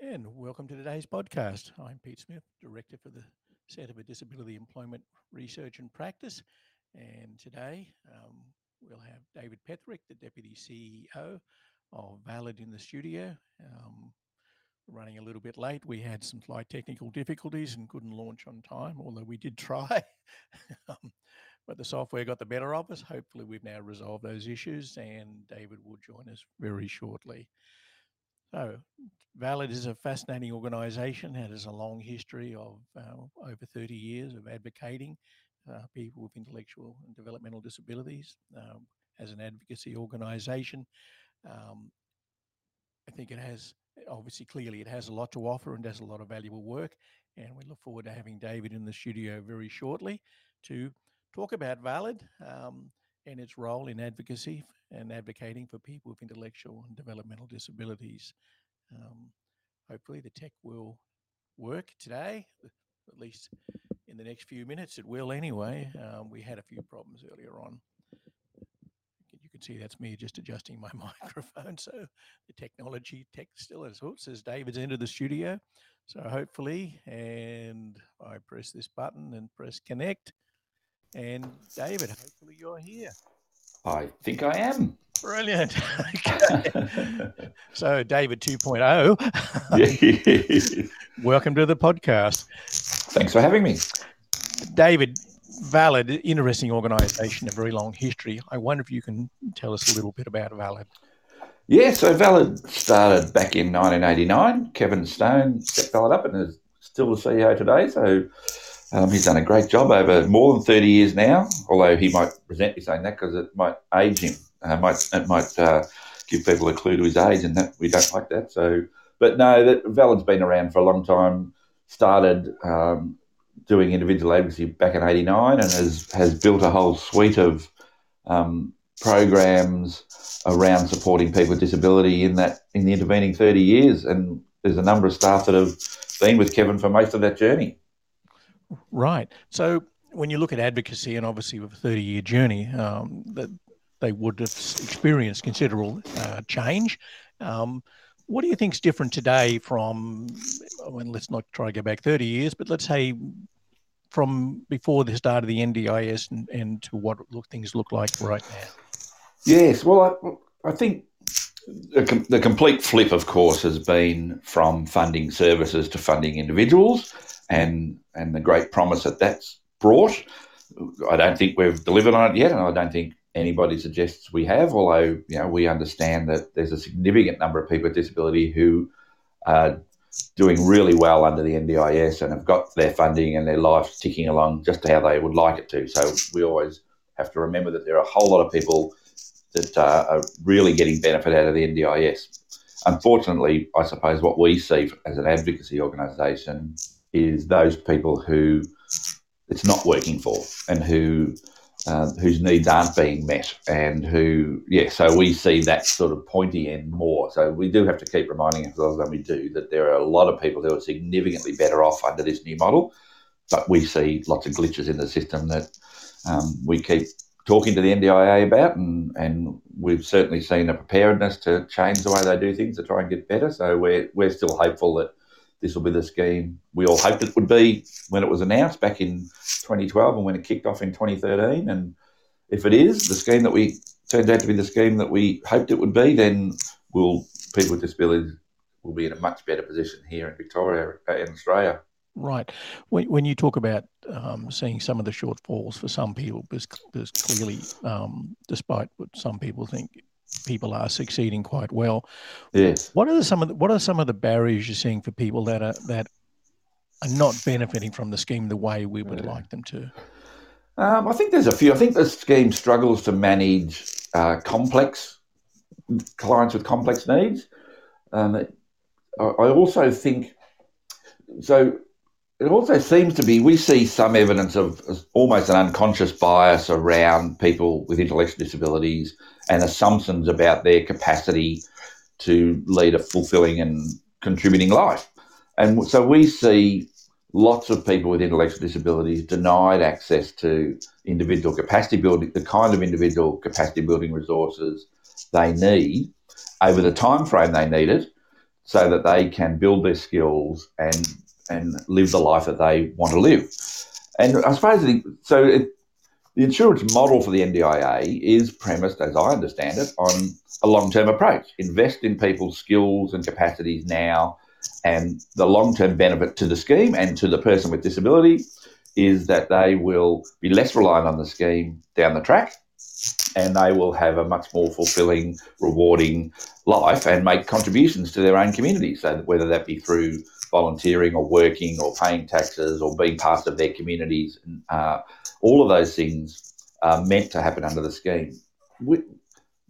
and welcome to today's podcast. I'm Pete Smith, Director for the Centre for Disability Employment Research and Practice. And today um, we'll have David Petherick, the Deputy CEO of Valid in the studio. Um, running a little bit late. We had some slight technical difficulties and couldn't launch on time, although we did try. um, but the software got the better of us. Hopefully, we've now resolved those issues, and David will join us very shortly. So, Valid is a fascinating organisation. It has a long history of uh, over 30 years of advocating uh, people with intellectual and developmental disabilities um, as an advocacy organisation. Um, I think it has, obviously, clearly, it has a lot to offer and does a lot of valuable work. And we look forward to having David in the studio very shortly to talk about Valid um, and its role in advocacy and advocating for people with intellectual and developmental disabilities. Um, hopefully, the tech will work today, at least in the next few minutes. It will anyway. Um, we had a few problems earlier on. You can see that's me just adjusting my microphone. So the technology tech still is. Oops, says David's entered the studio. So hopefully, and I press this button and press connect. And David, hopefully you're here. I think I am. Brilliant. so, David 2.0, welcome to the podcast. Thanks for having me. David, Valid, interesting organisation, a very long history. I wonder if you can tell us a little bit about Valid. Yeah, so Valid started back in 1989. Kevin Stone set Valid up and is still the CEO today. So, um, he's done a great job over more than 30 years now, although he might resent me saying that because it might age him. Uh, might It might uh, give people a clue to his age, and that we don't like that. So, But no, that Valid's been around for a long time, started um, doing individual advocacy back in 89 and has, has built a whole suite of um, programs around supporting people with disability in that in the intervening 30 years. And there's a number of staff that have been with Kevin for most of that journey. Right. So when you look at advocacy, and obviously with a 30 year journey, um, that they would have experienced considerable uh, change. Um, what do you think is different today from, mean, let's not try to go back 30 years, but let's say from before the start of the NDIS and, and to what look, things look like right now? Yes. Well, I, I think the, the complete flip, of course, has been from funding services to funding individuals and and the great promise that that's brought. I don't think we've delivered on it yet, and I don't think anybody suggests we have. Although you know we understand that there's a significant number of people with disability who are doing really well under the NDIS and have got their funding and their life ticking along just how they would like it to. So we always have to remember that there are a whole lot of people that uh, are really getting benefit out of the NDIS. Unfortunately, I suppose what we see as an advocacy organisation is those people who it's not working for and who uh, whose needs aren't being met and who yeah so we see that sort of pointy end more. So we do have to keep reminding ourselves and we do that there are a lot of people who are significantly better off under this new model but we see lots of glitches in the system that um, we keep talking to the NDIA about and, and we've certainly seen a preparedness to change the way they do things to try and get better. So we're, we're still hopeful that this will be the scheme we all hoped it would be when it was announced back in 2012 and when it kicked off in 2013. And if it is the scheme that we turned out to be the scheme that we hoped it would be, then will people with disabilities will be in a much better position here in Victoria uh, in Australia. Right. When, when you talk about um, seeing some of the shortfalls for some people, there's, there's clearly, um, despite what some people think, people are succeeding quite well. Yes. What are some of the, what are some of the barriers you're seeing for people that are that are not benefiting from the scheme the way we would yeah. like them to? Um, I think there's a few. I think the scheme struggles to manage uh, complex clients with complex needs. Um, I also think so. It also seems to be we see some evidence of almost an unconscious bias around people with intellectual disabilities and assumptions about their capacity to lead a fulfilling and contributing life. And so we see lots of people with intellectual disabilities denied access to individual capacity building, the kind of individual capacity building resources they need over the time frame they need it so that they can build their skills and and live the life that they want to live. And I suppose the, so. It, the insurance model for the NDIA is premised, as I understand it, on a long term approach. Invest in people's skills and capacities now, and the long term benefit to the scheme and to the person with disability is that they will be less reliant on the scheme down the track and they will have a much more fulfilling, rewarding life and make contributions to their own community. So, whether that be through volunteering or working or paying taxes or being part of their communities, uh, all of those things are meant to happen under the scheme. We,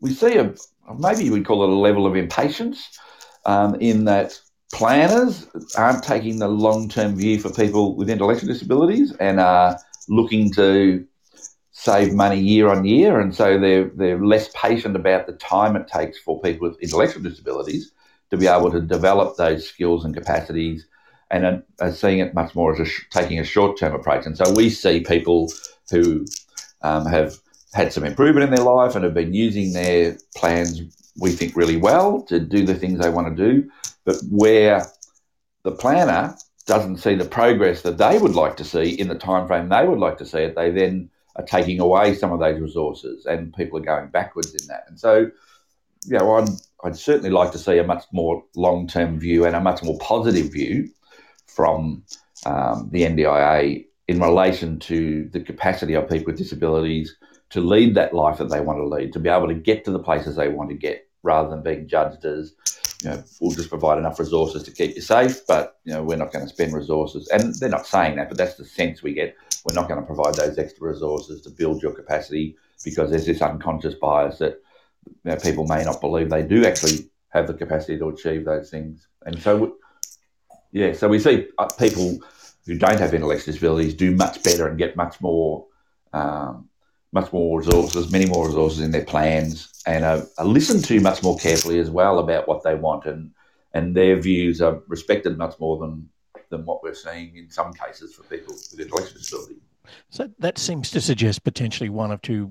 we see a maybe we call it a level of impatience um, in that planners aren't taking the long term view for people with intellectual disabilities and are looking to save money year on year, and so they're they're less patient about the time it takes for people with intellectual disabilities to be able to develop those skills and capacities and are, seeing it much more as a sh- taking a short term approach. And so we see people who um, have had some improvement in their life and have been using their plans, we think, really well to do the things they want to do, but where the planner doesn't see the progress that they would like to see in the time frame they would like to see it, they then are taking away some of those resources and people are going backwards in that. And so, you know, I'd, I'd certainly like to see a much more long term view and a much more positive view from um, the NDIA in relation to the capacity of people with disabilities to lead that life that they want to lead, to be able to get to the places they want to get, rather than being judged as, you know, we'll just provide enough resources to keep you safe, but you know, we're not going to spend resources. And they're not saying that, but that's the sense we get. We're not going to provide those extra resources to build your capacity because there's this unconscious bias that you know, people may not believe they do actually have the capacity to achieve those things. And so yeah, so we see uh, people who don't have intellectual disabilities do much better and get much more, um, much more resources, many more resources in their plans, and are, are, listened to much more carefully as well about what they want, and and their views are respected much more than than what we're seeing in some cases for people with intellectual disability. So that seems to suggest potentially one of two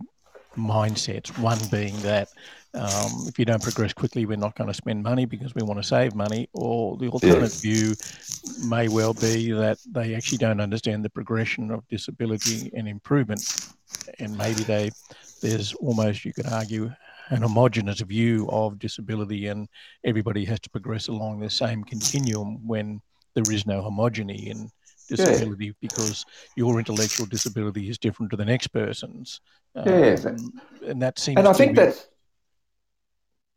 mindsets. One being that um, if you don't progress quickly, we're not going to spend money because we want to save money. Or the alternate yes. view may well be that they actually don't understand the progression of disability and improvement, and maybe they there's almost you could argue an homogenous view of disability, and everybody has to progress along the same continuum when there is no homogeny in disability yeah. because your intellectual disability is different to the next person's. Yeah, um, and that seems. And I think be, that's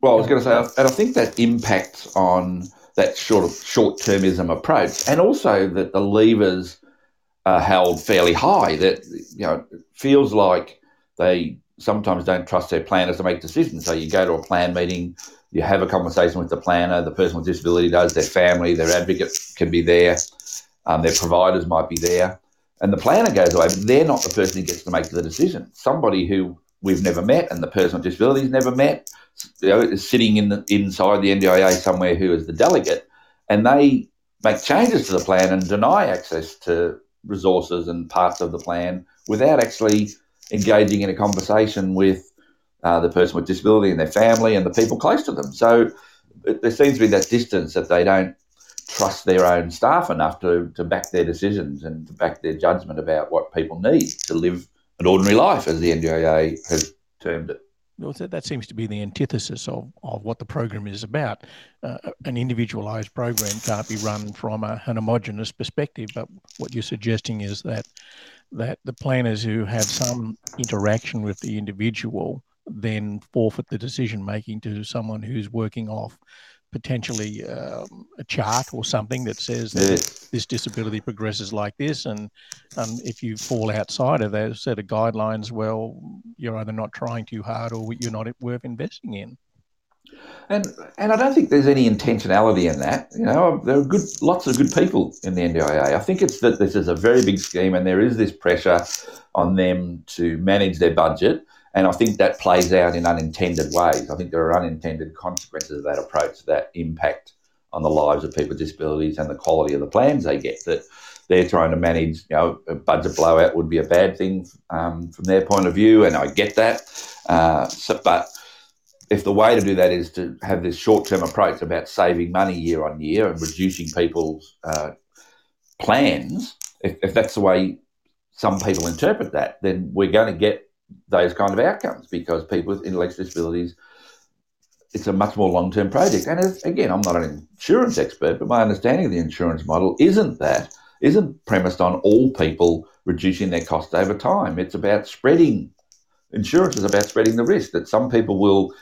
well, I was going to say, and I think that impacts on that sort of short-termism approach, and also that the levers are held fairly high. That you know feels like they sometimes don't trust their planners to make decisions. So you go to a plan meeting, you have a conversation with the planner, the person with disability does, their family, their advocate can be there, um, their providers might be there, and the planner goes away, but they're not the person who gets to make the decision. Somebody who we've never met and the person with disability has never met you know, is sitting in the, inside the NDIA somewhere who is the delegate, and they make changes to the plan and deny access to resources and parts of the plan without actually engaging in a conversation with uh, the person with disability and their family and the people close to them. So it, there seems to be that distance that they don't trust their own staff enough to, to back their decisions and to back their judgment about what people need to live an ordinary life, as the NDIA has termed it that seems to be the antithesis of, of what the program is about. Uh, an individualized program can't be run from a, an homogenous perspective, but what you're suggesting is that that the planners who have some interaction with the individual then forfeit the decision making to someone who's working off potentially um, a chart or something that says that this disability progresses like this, and um, if you fall outside of those set of guidelines, well, you're either not trying too hard or you're not worth investing in. And and I don't think there's any intentionality in that. You know, there are good lots of good people in the NDIA. I think it's that this is a very big scheme, and there is this pressure on them to manage their budget and I think that plays out in unintended ways. I think there are unintended consequences of that approach that impact on the lives of people with disabilities and the quality of the plans they get. That they're trying to manage, you know, a budget blowout would be a bad thing um, from their point of view, and I get that. Uh, so, but if the way to do that is to have this short term approach about saving money year on year and reducing people's uh, plans, if, if that's the way some people interpret that, then we're going to get those kind of outcomes because people with intellectual disabilities, it's a much more long term project. And again, I'm not an insurance expert, but my understanding of the insurance model isn't that, isn't premised on all people reducing their costs over time. It's about spreading, insurance is about spreading the risk that some people will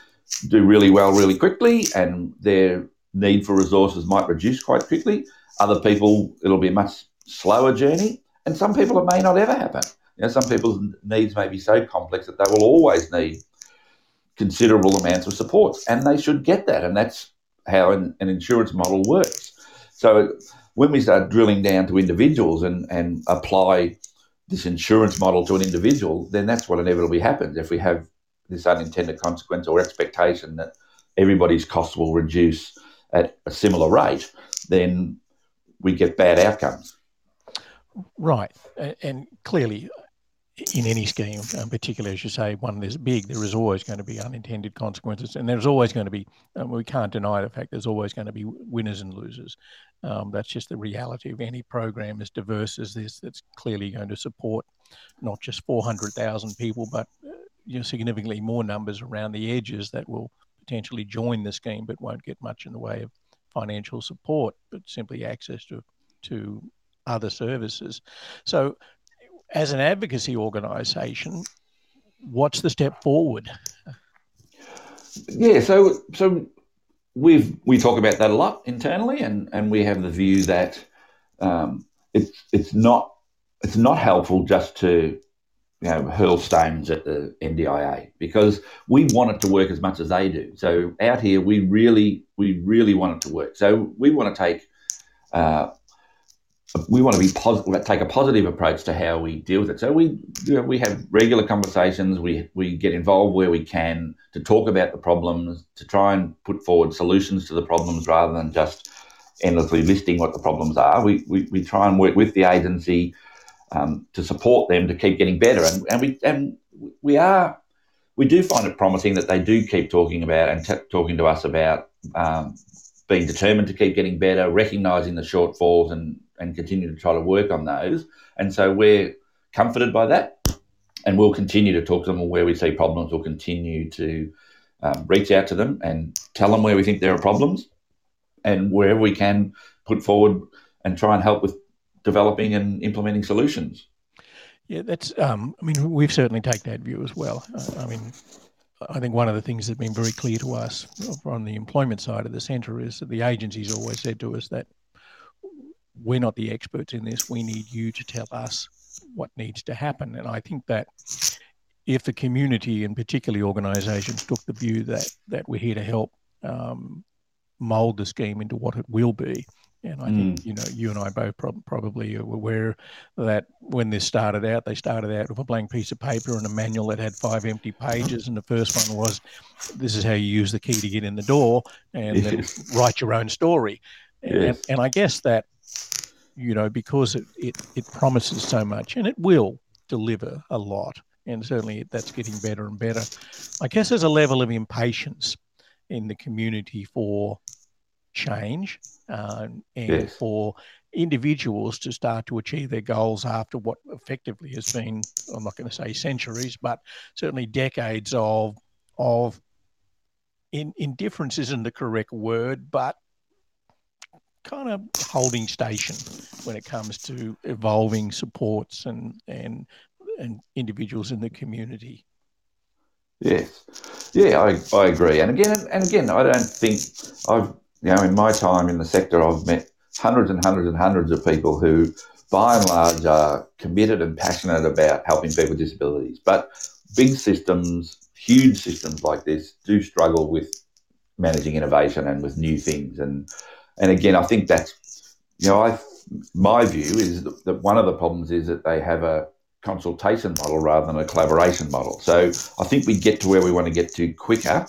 do really well really quickly and their need for resources might reduce quite quickly. Other people, it'll be a much slower journey. And some people, it may not ever happen. You know, some people's needs may be so complex that they will always need considerable amounts of support, and they should get that. And that's how an, an insurance model works. So when we start drilling down to individuals and, and apply this insurance model to an individual, then that's what inevitably happens. If we have this unintended consequence or expectation that everybody's costs will reduce at a similar rate, then we get bad outcomes. Right. And clearly, in any scheme, um, particularly as you say, one that's big, there is always going to be unintended consequences, and there's always going to be. Um, we can't deny the fact there's always going to be winners and losers. Um, that's just the reality of any program as diverse as this. That's clearly going to support not just 400,000 people, but uh, you know, significantly more numbers around the edges that will potentially join the scheme, but won't get much in the way of financial support, but simply access to to other services. So as an advocacy organisation, what's the step forward? Yeah, so so we've we talk about that a lot internally, and and we have the view that um, it's it's not it's not helpful just to you know hurl stones at the NDIA because we want it to work as much as they do. So out here, we really we really want it to work. So we want to take uh, we want to be positive, take a positive approach to how we deal with it. So we you know, we have regular conversations. We we get involved where we can to talk about the problems, to try and put forward solutions to the problems rather than just endlessly listing what the problems are. We we, we try and work with the agency um, to support them to keep getting better, and and we and we are we do find it promising that they do keep talking about and t- talking to us about um, being determined to keep getting better, recognizing the shortfalls, and and continue to try to work on those. And so we're comforted by that, and we'll continue to talk to them where we see problems. We'll continue to um, reach out to them and tell them where we think there are problems, and wherever we can put forward and try and help with developing and implementing solutions. Yeah, that's. Um, I mean, we've certainly taken that view as well. Uh, I mean, I think one of the things that's been very clear to us on the employment side of the centre is that the agency's always said to us that we're not the experts in this. We need you to tell us what needs to happen. And I think that if the community and particularly organisations took the view that that we're here to help um, mould the scheme into what it will be, and I mm. think you know you and I both prob- probably are aware that when this started out, they started out with a blank piece of paper and a manual that had five empty pages, and the first one was, "This is how you use the key to get in the door," and yes. then write your own story. Yes. And, and, I guess that you know because it, it it promises so much, and it will deliver a lot, and certainly that's getting better and better. I guess there's a level of impatience in the community for change uh, and yes. for individuals to start to achieve their goals after what effectively has been, I'm not going to say centuries, but certainly decades of of in, indifference isn't the correct word, but kind of holding station when it comes to evolving supports and and and individuals in the community. Yes, yeah, I, I agree. And again, and again, I don't think I've you know, in my time in the sector, I've met hundreds and hundreds and hundreds of people who, by and large, are committed and passionate about helping people with disabilities. But big systems, huge systems like this, do struggle with managing innovation and with new things. And and again, I think that's you know, I my view is that one of the problems is that they have a consultation model rather than a collaboration model. So I think we get to where we want to get to quicker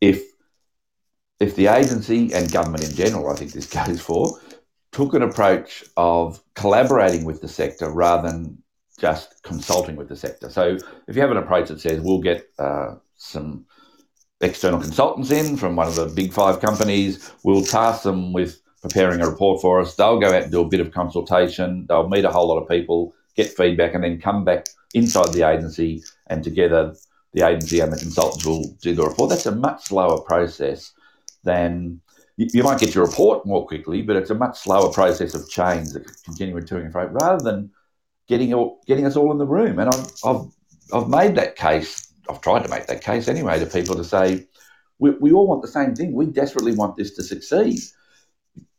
if if the agency and government in general, I think this goes for, took an approach of collaborating with the sector rather than just consulting with the sector. So if you have an approach that says we'll get uh, some external consultants in from one of the big five companies. We'll task them with preparing a report for us. They'll go out and do a bit of consultation. They'll meet a whole lot of people, get feedback, and then come back inside the agency. And together, the agency and the consultants will do the report. That's a much slower process than you, might get your report more quickly, but it's a much slower process of change that continuing to and fro rather than getting all, getting us all in the room. And I've, I've I've made that case. I've tried to make that case anyway to people to say we, we all want the same thing. We desperately want this to succeed.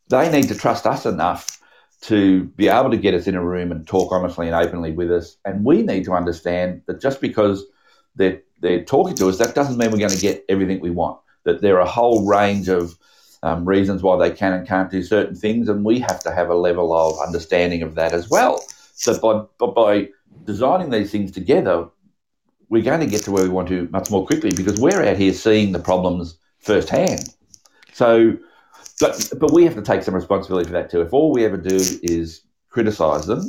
They need to trust us enough to be able to get us in a room and talk honestly and openly with us. And we need to understand that just because they're, they're talking to us, that doesn't mean we're going to get everything we want. That there are a whole range of um, reasons why they can and can't do certain things, and we have to have a level of understanding of that as well. So by, by designing these things together, we're going to get to where we want to much more quickly because we're out here seeing the problems firsthand. So, but but we have to take some responsibility for that too. If all we ever do is criticise them,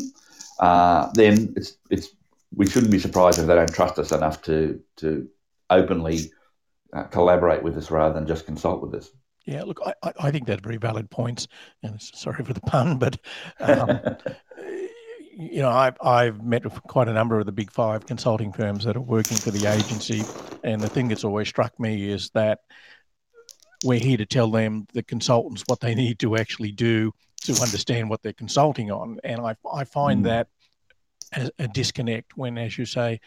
uh, then it's it's we shouldn't be surprised if they don't trust us enough to to openly uh, collaborate with us rather than just consult with us. Yeah, look, I, I think that's very valid points, and sorry for the pun, but um, you know, I've, I've met with quite a number of the big five consulting firms that are working for the agency. And the thing that's always struck me is that we're here to tell them, the consultants, what they need to actually do to understand what they're consulting on. And I, I find mm. that a, a, disconnect when, as you say,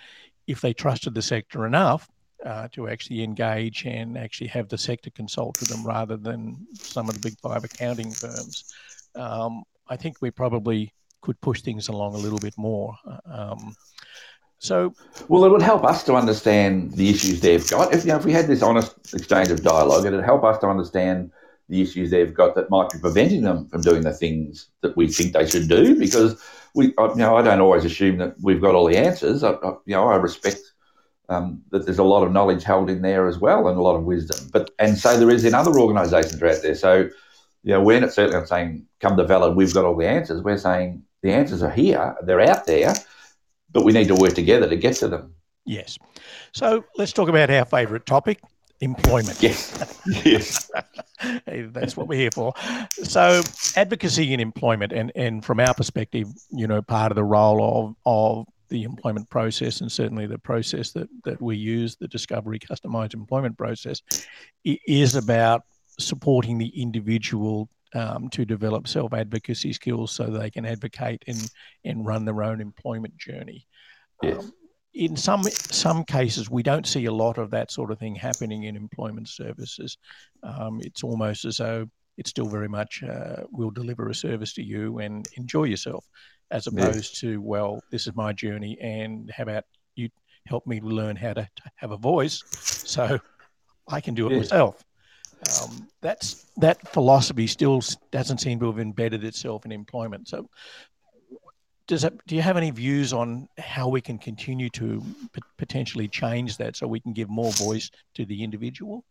if they trusted the sector enough uh, to actually engage and actually have the sector consult with them rather than some of the big five accounting firms, um, I think we probably could push things along a little bit more. Um, so, well, it would help us to understand the issues they've got. If you know, if we had this honest exchange of dialogue, it'd help us to understand the issues they've got that might be preventing them from doing the things that we think they should do. Because we, you know, I don't always assume that we've got all the answers. I, I you know, I respect um, that there's a lot of knowledge held in there as well and a lot of wisdom. But and so there is in other organisations out there. So, you know, we're not certainly not saying come to Valid, we've got all the answers. We're saying the answers are here, they're out there, but we need to work together to get to them. Yes. So let's talk about our favourite topic employment. Yes. yes. That's what we're here for. So, advocacy in employment, and, and from our perspective, you know, part of the role of, of the employment process and certainly the process that, that we use, the discovery customized employment process, is about supporting the individual um, to develop self advocacy skills so they can advocate and, and run their own employment journey. Yes. Um, in some some cases, we don't see a lot of that sort of thing happening in employment services. Um, it's almost as though it's still very much uh, we'll deliver a service to you and enjoy yourself, as opposed yes. to well, this is my journey, and how about you help me learn how to, to have a voice, so I can do it yes. myself. Um, that's that philosophy still doesn't seem to have embedded itself in employment. So, does that, do you have any views on how we can continue to p- potentially change that so we can give more voice to the individual?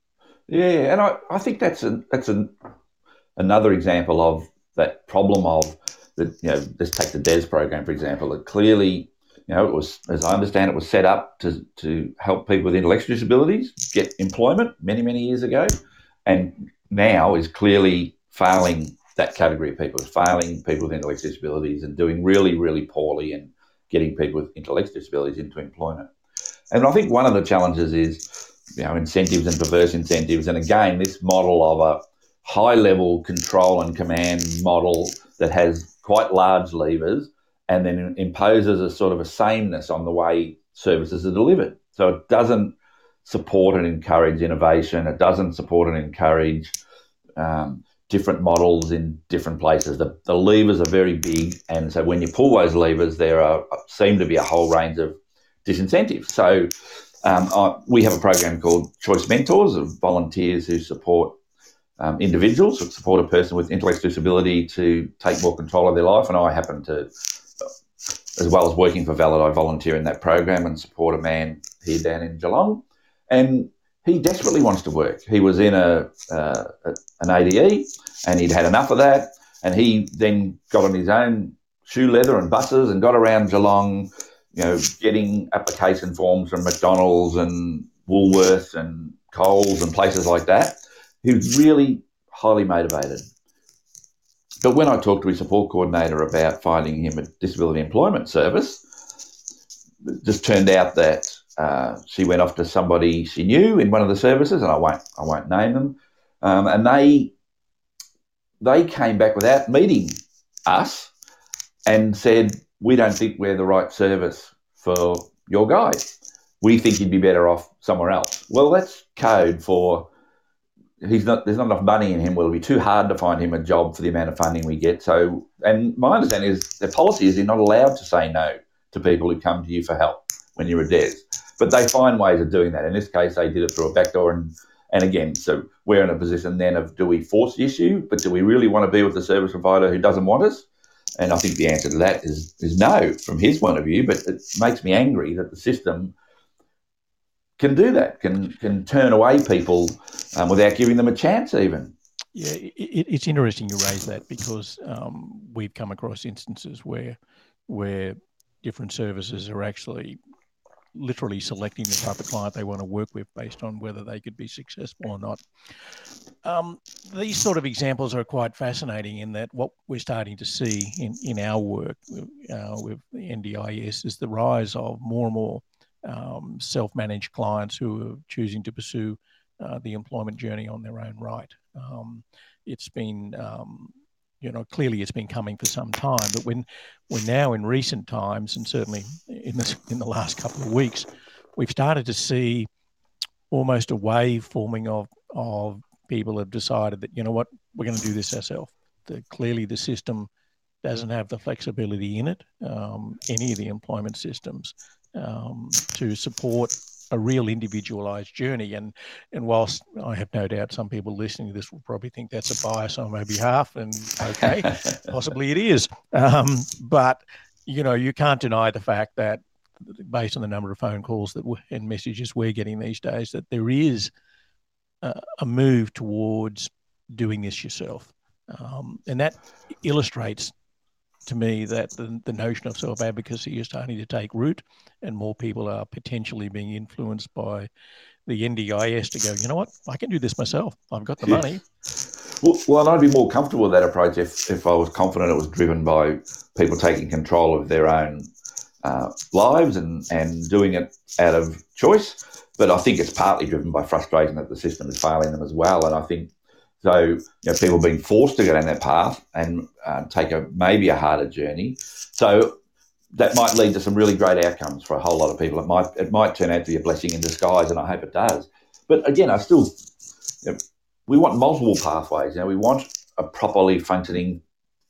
Yeah, and I, I think that's a that's a, another example of that problem of the you know let's take the DES program for example. It clearly you know it was as I understand it was set up to to help people with intellectual disabilities get employment many many years ago and now is clearly failing that category of people, failing people with intellectual disabilities and doing really, really poorly and getting people with intellectual disabilities into employment. And I think one of the challenges is, you know, incentives and perverse incentives. And again, this model of a high level control and command model that has quite large levers and then imposes a sort of a sameness on the way services are delivered. So it doesn't support and encourage innovation. It doesn't support and encourage um, different models in different places. The, the, levers are very big, and so when you pull those levers, there are seem to be a whole range of disincentives. So um, I, we have a program called Choice Mentors of volunteers who support um, individuals, who support a person with intellectual disability to take more control of their life, and I happen to. As well as working for Valid, I volunteer in that program and support a man here down in Geelong and he desperately wants to work. He was in a, uh, an ADE, and he'd had enough of that. And he then got on his own shoe leather and buses and got around Geelong, you know, getting application forms from McDonald's and Woolworths and Coles and places like that, who's really highly motivated. But when I talked to his support coordinator about finding him a disability employment service, it just turned out that uh, she went off to somebody she knew in one of the services, and I won't I won't name them, um, and they they came back without meeting us and said we don't think we're the right service for your guy. We think you'd be better off somewhere else. Well, that's code for he's not there's not enough money in him. Well, it'll be too hard to find him a job for the amount of funding we get. So, and my understanding is the policy is you're not allowed to say no to people who come to you for help when you're a DES. But they find ways of doing that. In this case, they did it through a backdoor. And, and again, so we're in a position then of do we force the issue, but do we really want to be with the service provider who doesn't want us? And I think the answer to that is, is no from his point of view, but it makes me angry that the system can do that, can can turn away people um, without giving them a chance even. Yeah, it, it's interesting you raise that because um, we've come across instances where where different services are actually literally selecting the type of client they want to work with based on whether they could be successful or not. Um, these sort of examples are quite fascinating in that what we're starting to see in, in our work uh, with NDIS is the rise of more and more um, self managed clients who are choosing to pursue uh, the employment journey on their own right. Um, it's been um, you know, clearly it's been coming for some time. But when we're now in recent times, and certainly in this in the last couple of weeks, we've started to see almost a wave forming of of people have decided that you know what we're going to do this ourselves. That clearly the system doesn't have the flexibility in it, um, any of the employment systems, um, to support a real individualized journey. And and whilst I have no doubt some people listening to this will probably think that's a bias on my behalf, and okay, possibly it is. Um, but you know, you can't deny the fact that based on the number of phone calls that and messages we're getting these days, that there is a, a move towards doing this yourself. Um, and that illustrates to me that the, the notion of self advocacy is starting to take root, and more people are potentially being influenced by the NDIS to go, you know what, I can do this myself. I've got the yes. money. Well, well, I'd be more comfortable with that approach if, if I was confident it was driven by people taking control of their own uh, lives and, and doing it out of choice. But I think it's partly driven by frustration that the system is failing them as well. And I think so, you know, people being forced to go down that path and uh, take a maybe a harder journey. So that might lead to some really great outcomes for a whole lot of people. It might it might turn out to be a blessing in disguise, and I hope it does. But again, I still you know, we want multiple pathways. You know, we want a properly functioning,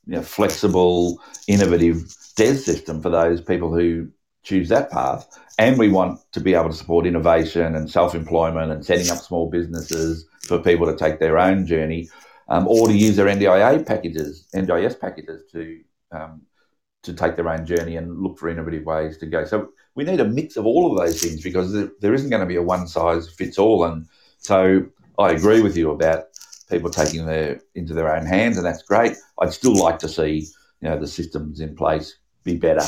you know, flexible, innovative DES system for those people who choose that path. And we want to be able to support innovation and self employment and setting up small businesses for people to take their own journey um, or to use their NDIA packages, NDIS packages to. Um, to take their own journey and look for innovative ways to go. So we need a mix of all of those things because there, there isn't going to be a one size fits all. And so I agree with you about people taking their into their own hands, and that's great. I'd still like to see you know the systems in place be better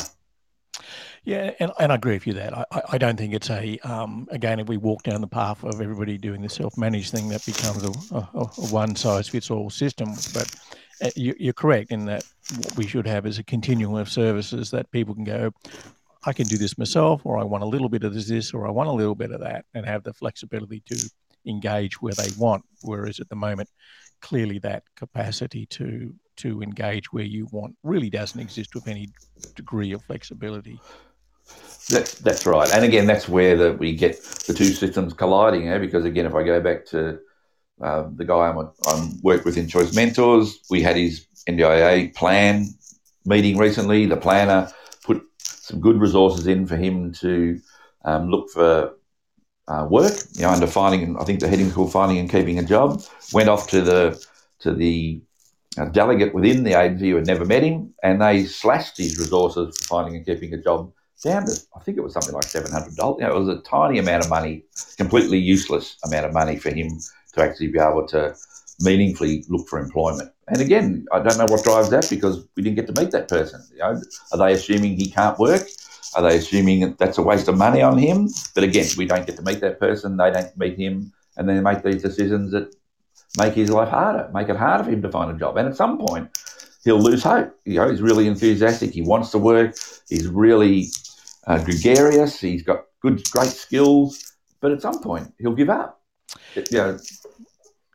yeah, and, and I agree with you that I, I don't think it's a um, again if we walk down the path of everybody doing the self-managed thing that becomes a, a, a one-size-fits-all system. But uh, you, you're correct in that what we should have is a continuum of services that people can go. I can do this myself, or I want a little bit of this, or I want a little bit of that, and have the flexibility to engage where they want. Whereas at the moment, clearly that capacity to to engage where you want really doesn't exist with any degree of flexibility. That's that's right, and again, that's where the, we get the two systems colliding. Eh? Because again, if I go back to uh, the guy I'm, I'm worked with in Choice Mentors, we had his NDIA plan meeting recently. The planner put some good resources in for him to um, look for uh, work. You know, under finding, I think the heading called "Finding and Keeping a Job." Went off to the to the uh, delegate within the agency who had never met him, and they slashed his resources for finding and keeping a job down to I think it was something like seven hundred dollars. You know, it was a tiny amount of money, completely useless amount of money for him to actually be able to meaningfully look for employment. And again, I don't know what drives that because we didn't get to meet that person. You know, are they assuming he can't work? Are they assuming that that's a waste of money on him? But again, we don't get to meet that person. They don't meet him, and then make these decisions that make his life harder, make it harder for him to find a job. And at some point, he'll lose hope. You know, he's really enthusiastic. He wants to work. He's really uh, gregarious. He's got good, great skills. But at some point, he'll give up. It, you know,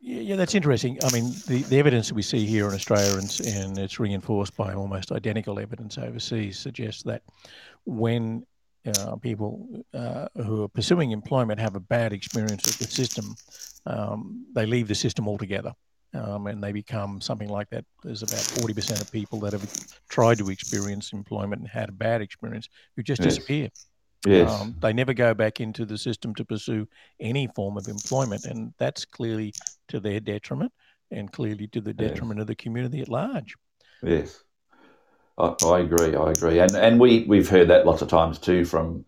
yeah, that's interesting. I mean, the, the evidence that we see here in Australia and, and it's reinforced by almost identical evidence overseas suggests that when uh, people uh, who are pursuing employment have a bad experience with the system, um, they leave the system altogether. Um, and they become something like that. There's about 40% of people that have tried to experience employment and had a bad experience who just yes. disappear. Yes. Um, they never go back into the system to pursue any form of employment. And that's clearly to their detriment and clearly to the detriment yes. of the community at large. Yes. I, I, agree. I agree. And, and we, we've heard that lots of times too from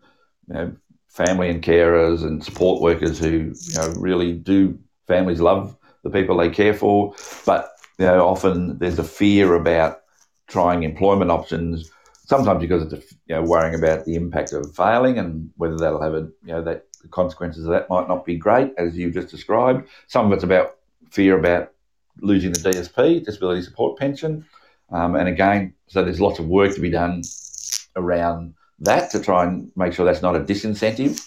you know, family and carers and support workers who you know, really do, families love the people they care for. But you know, often there's a fear about trying employment options sometimes because it's you know worrying about the impact of failing and whether that'll have a you know that the consequences of that might not be great as you just described. Some of it's about fear about losing the DSP, disability support pension, um, and again, so there's lots of work to be done around that to try and make sure that's not a disincentive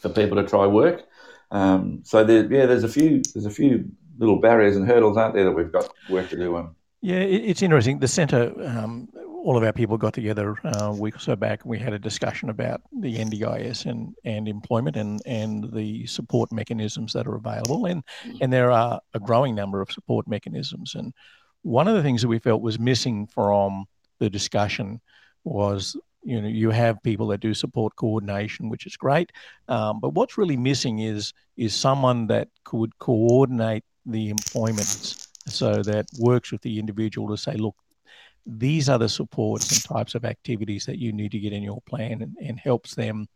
for people to try work. Um, so there, yeah, there's a few there's a few little barriers and hurdles, aren't there, that we've got work to do on. Yeah, it's interesting. The centre um, all of our people got together uh, a week or so back and we had a discussion about the NDIS and, and employment and, and the support mechanisms that are available. And, and there are a growing number of support mechanisms. And one of the things that we felt was missing from the discussion was you know you have people that do support coordination which is great um, but what's really missing is is someone that could coordinate the employment so that works with the individual to say look these are the supports and types of activities that you need to get in your plan and, and helps them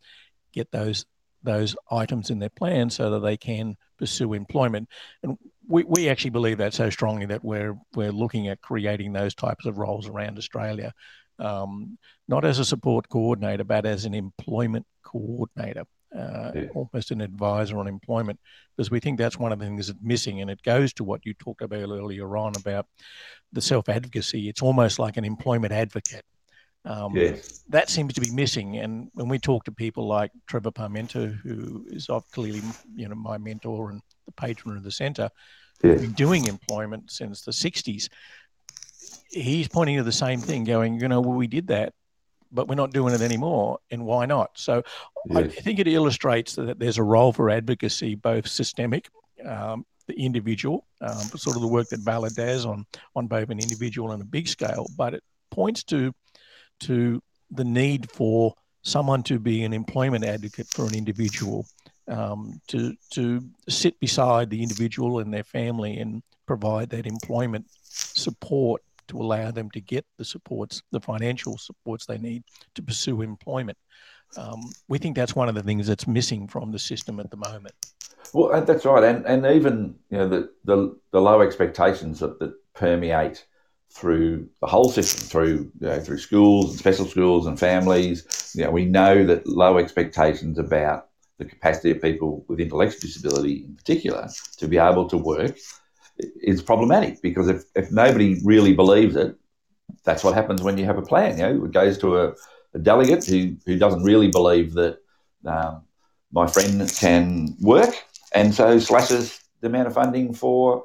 get those those items in their plan so that they can pursue employment. And we, we actually believe that so strongly that we're we're looking at creating those types of roles around Australia, um, not as a support coordinator, but as an employment coordinator uh, yeah. almost an advisor on employment, because we think that's one of the things that's missing. And it goes to what you talked about earlier on about the self advocacy. It's almost like an employment advocate. Um, yes. That seems to be missing. And when we talk to people like Trevor Parmenter, who is clearly you know my mentor and the patron of the centre, yes. been doing employment since the 60s, he's pointing to the same thing, going, you know, well, we did that but we're not doing it anymore. And why not? So yes. I think it illustrates that there's a role for advocacy, both systemic, um, the individual, um, sort of the work that Valid does on, on both an individual and a big scale, but it points to, to the need for someone to be an employment advocate for an individual, um, to, to sit beside the individual and their family and provide that employment support to allow them to get the supports, the financial supports they need to pursue employment. Um, we think that's one of the things that's missing from the system at the moment. Well, that's right, and and even you know the the, the low expectations that, that permeate through the whole system, through you know, through schools and special schools and families. You know, we know that low expectations about the capacity of people with intellectual disability, in particular, to be able to work is problematic because if, if nobody really believes it, that's what happens when you have a plan. You know, it goes to a, a delegate who, who doesn't really believe that um, my friend can work, and so slashes the amount of funding for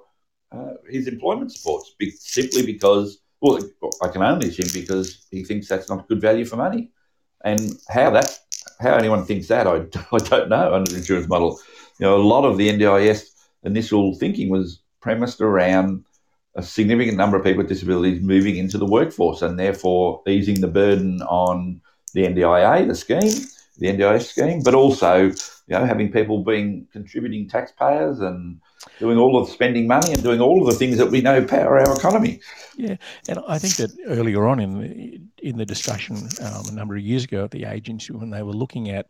uh, his employment supports be, simply because, well, I can only assume because he thinks that's not good value for money. And how that, how anyone thinks that, I, I don't know under the insurance model. You know, a lot of the NDIS initial thinking was premised around a significant number of people with disabilities moving into the workforce and therefore easing the burden on the NDIA, the scheme, the NDIS scheme, but also you know having people being contributing taxpayers and doing all of spending money and doing all of the things that we know power our economy. Yeah, and I think that earlier on in the in the discussion um, a number of years ago at the agency when they were looking at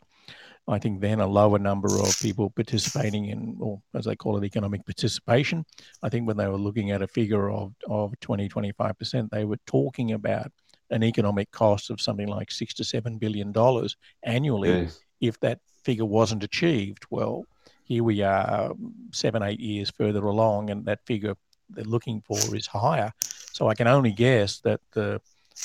I think then a lower number of people participating in, or as they call it, economic participation. I think when they were looking at a figure of, of 20, 25%, they were talking about an economic cost of something like six to seven billion dollars annually yes. if that figure wasn't achieved. Well, here we are seven, eight years further along, and that figure they're looking for is higher. So I can only guess that the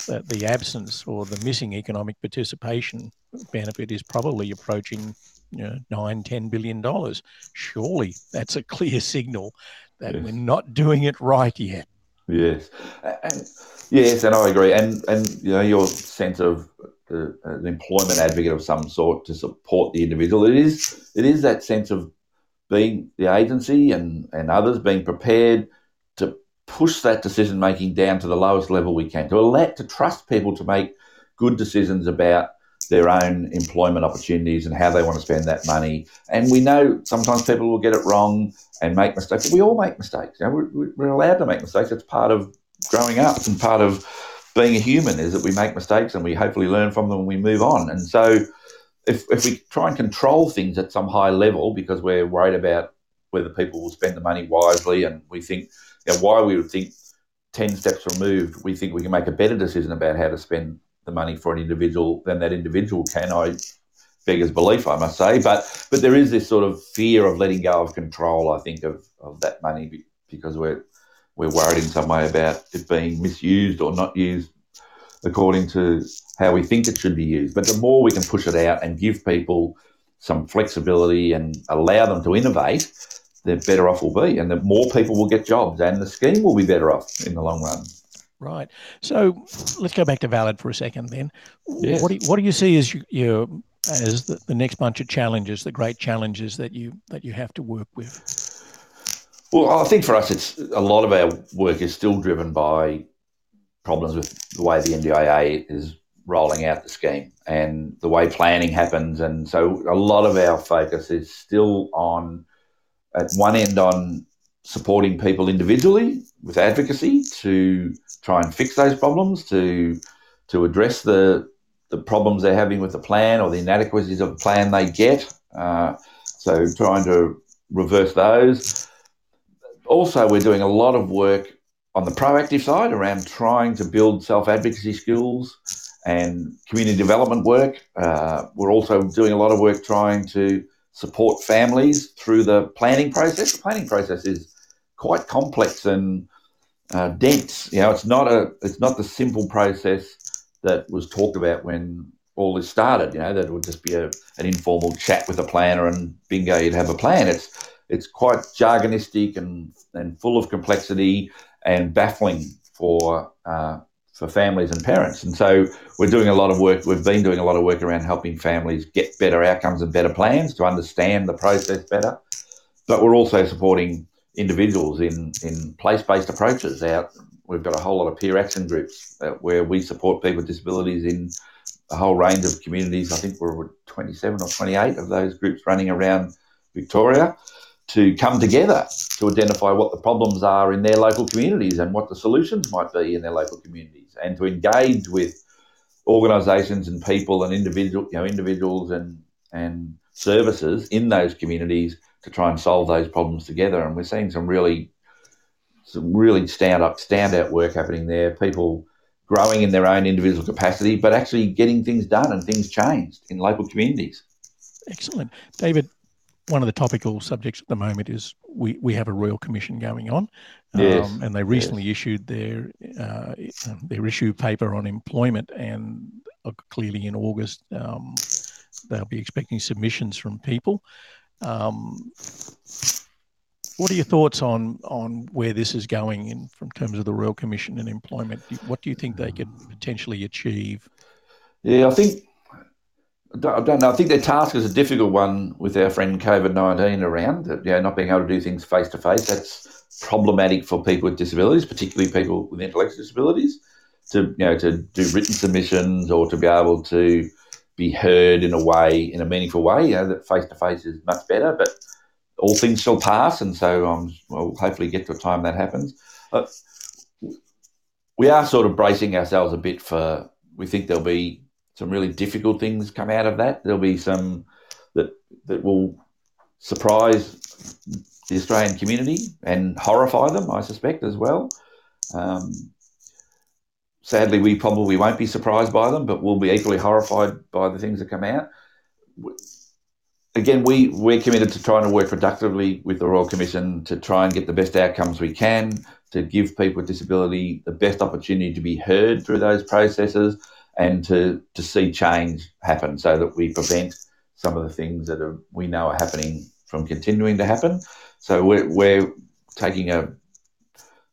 that the absence or the missing economic participation benefit is probably approaching you know, nine, ten billion dollars. Surely that's a clear signal that yes. we're not doing it right yet. Yes, and, yes, and I agree. And and you know your sense of uh, an employment advocate of some sort to support the individual. It is it is that sense of being the agency and and others being prepared to push that decision making down to the lowest level we can to let to trust people to make good decisions about their own employment opportunities and how they want to spend that money. And we know sometimes people will get it wrong and make mistakes. We all make mistakes. You know, we're, we're allowed to make mistakes. It's part of growing up and part of being a human is that we make mistakes and we hopefully learn from them and we move on. And so if, if we try and control things at some high level because we're worried about whether people will spend the money wisely and we think, know, why we would think 10 steps removed, we think we can make a better decision about how to spend the money for an individual than that individual can. I beggars belief, I must say. But but there is this sort of fear of letting go of control. I think of, of that money because we're we're worried in some way about it being misused or not used according to how we think it should be used. But the more we can push it out and give people some flexibility and allow them to innovate, the better off we'll be, and the more people will get jobs, and the scheme will be better off in the long run. Right. So let's go back to Valid for a second then. Yes. What, do you, what do you see as you, your as the, the next bunch of challenges, the great challenges that you that you have to work with? Well, I think for us, it's a lot of our work is still driven by problems with the way the NDIA is rolling out the scheme and the way planning happens, and so a lot of our focus is still on at one end on supporting people individually with advocacy to try and fix those problems, to to address the the problems they're having with the plan or the inadequacies of the plan they get. Uh, so trying to reverse those. Also, we're doing a lot of work on the proactive side around trying to build self advocacy skills and community development work. Uh, we're also doing a lot of work trying to support families through the planning process. The planning process is quite complex and uh, dense. You know, it's not a it's not the simple process that was talked about when all this started. You know, that would just be a, an informal chat with a planner and bingo, you'd have a plan. It's it's quite jargonistic and and full of complexity and baffling for uh, for families and parents. And so we're doing a lot of work. We've been doing a lot of work around helping families get better outcomes and better plans to understand the process better. But we're also supporting individuals in, in place based approaches. Out, we've got a whole lot of peer action groups uh, where we support people with disabilities in a whole range of communities. I think we're 27 or 28 of those groups running around Victoria to come together to identify what the problems are in their local communities and what the solutions might be in their local communities and to engage with organisations and people and individual, you know, individuals and, and services in those communities to try and solve those problems together. And we're seeing some really, some really stand up, standout work happening there. People growing in their own individual capacity, but actually getting things done and things changed in local communities. Excellent, David. One of the topical subjects at the moment is we, we have a royal commission going on, yes. um, and they recently yes. issued their uh, their issue paper on employment, and uh, clearly in August um, they'll be expecting submissions from people. Um, what are your thoughts on on where this is going in from terms of the Royal Commission and employment? What do you think they could potentially achieve? Yeah, I think I don't know. I think their task is a difficult one with our friend COVID nineteen around. You know, not being able to do things face to face. That's problematic for people with disabilities, particularly people with intellectual disabilities, to you know to do written submissions or to be able to be heard in a way, in a meaningful way. You know, that face to face is much better, but all things shall pass, and so um, we'll hopefully get to a time that happens. But we are sort of bracing ourselves a bit for. We think there'll be some really difficult things come out of that. There'll be some that that will surprise the Australian community and horrify them, I suspect, as well. Um, sadly, we probably won't be surprised by them, but we'll be equally horrified by the things that come out. again, we we're committed to trying to work productively with the Royal Commission to try and get the best outcomes we can, to give people with disability the best opportunity to be heard through those processes, and to to see change happen, so that we prevent some of the things that are, we know are happening from continuing to happen. So we're, we're taking a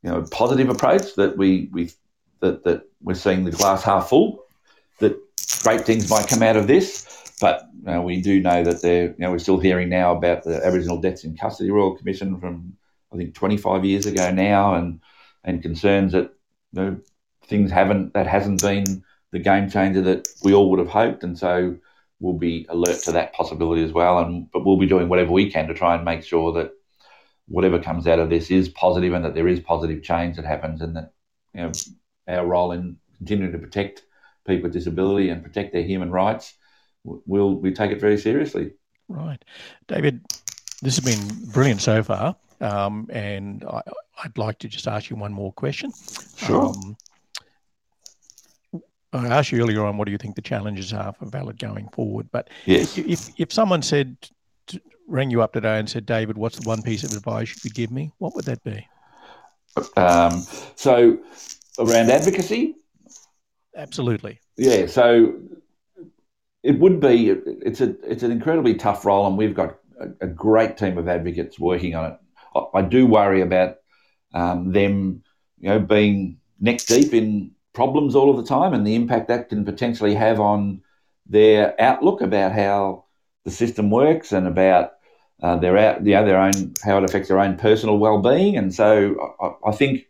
you know positive approach that we we that that we're seeing the glass half full, that great things might come out of this, but you know, we do know that they're, you know, we're still hearing now about the Aboriginal Deaths in Custody Royal Commission from, I think, 25 years ago now, and and concerns that you know, things haven't, that hasn't been the game changer that we all would have hoped. And so we'll be alert to that possibility as well. And but we'll be doing whatever we can to try and make sure that whatever comes out of this is positive and that there is positive change that happens and that you know our role in continuing to protect people with disability and protect their human rights we'll we take it very seriously. Right, David. This has been brilliant so far, um, and I, would like to just ask you one more question. Sure. Um, I asked you earlier on what do you think the challenges are for Valid going forward, but yes. if if someone said rang you up today and said, David, what's the one piece of advice you could give me? What would that be? Um, so around advocacy. Absolutely. Yeah. So it would be. It's a it's an incredibly tough role, and we've got a, a great team of advocates working on it. I, I do worry about um, them, you know, being neck deep in problems all of the time, and the impact that can potentially have on their outlook about how the system works and about uh, their out, you know, their own how it affects their own personal well-being. And so I, I think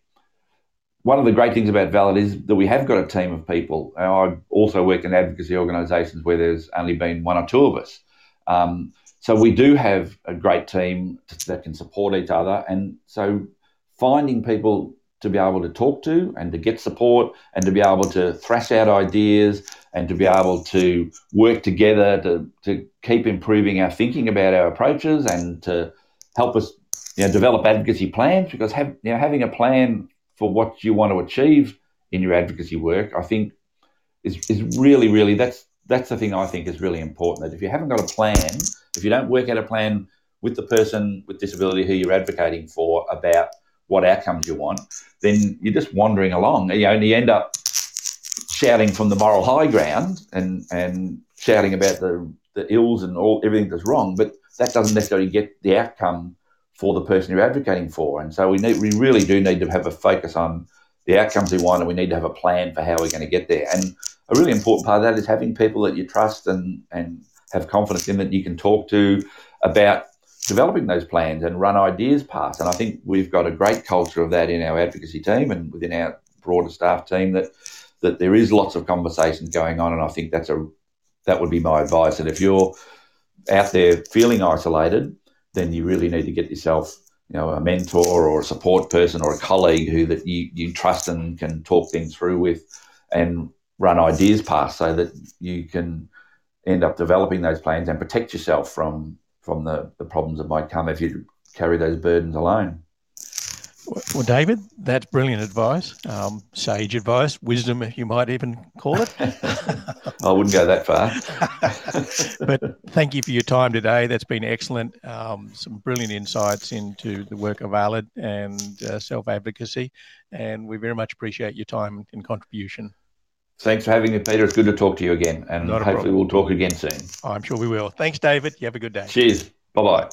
one of the great things about Valid is that we have got a team of people. I've also work in advocacy organisations where there's only been one or two of us. Um, so we do have a great team that can support each other. And so finding people to be able to talk to and to get support and to be able to thrash out ideas and to be able to work together to, to keep improving our thinking about our approaches and to help us you know, develop advocacy plans because have, you know, having a plan for what you want to achieve in your advocacy work, I think is, is really, really that's that's the thing I think is really important. That if you haven't got a plan, if you don't work out a plan with the person with disability who you're advocating for about what outcomes you want, then you're just wandering along. You know, and you end up shouting from the moral high ground and and shouting about the the ills and all everything that's wrong, but that doesn't necessarily get the outcome for the person you're advocating for. And so we need, we really do need to have a focus on the outcomes we want, and we need to have a plan for how we're going to get there. And a really important part of that is having people that you trust and and have confidence in that you can talk to about developing those plans and run ideas past. And I think we've got a great culture of that in our advocacy team and within our broader staff team that that there is lots of conversations going on. And I think that's a that would be my advice. And if you're out there feeling isolated, then you really need to get yourself you know, a mentor or a support person or a colleague who that you, you trust and can talk things through with and run ideas past so that you can end up developing those plans and protect yourself from from the, the problems that might come if you carry those burdens alone. Well, David, that's brilliant advice, um, sage advice, wisdom, you might even call it. I wouldn't go that far. but thank you for your time today. That's been excellent. Um, some brilliant insights into the work of Valid and uh, self advocacy. And we very much appreciate your time and contribution. Thanks for having me, Peter. It's good to talk to you again. And hopefully, problem. we'll talk again soon. Oh, I'm sure we will. Thanks, David. You have a good day. Cheers. Bye bye.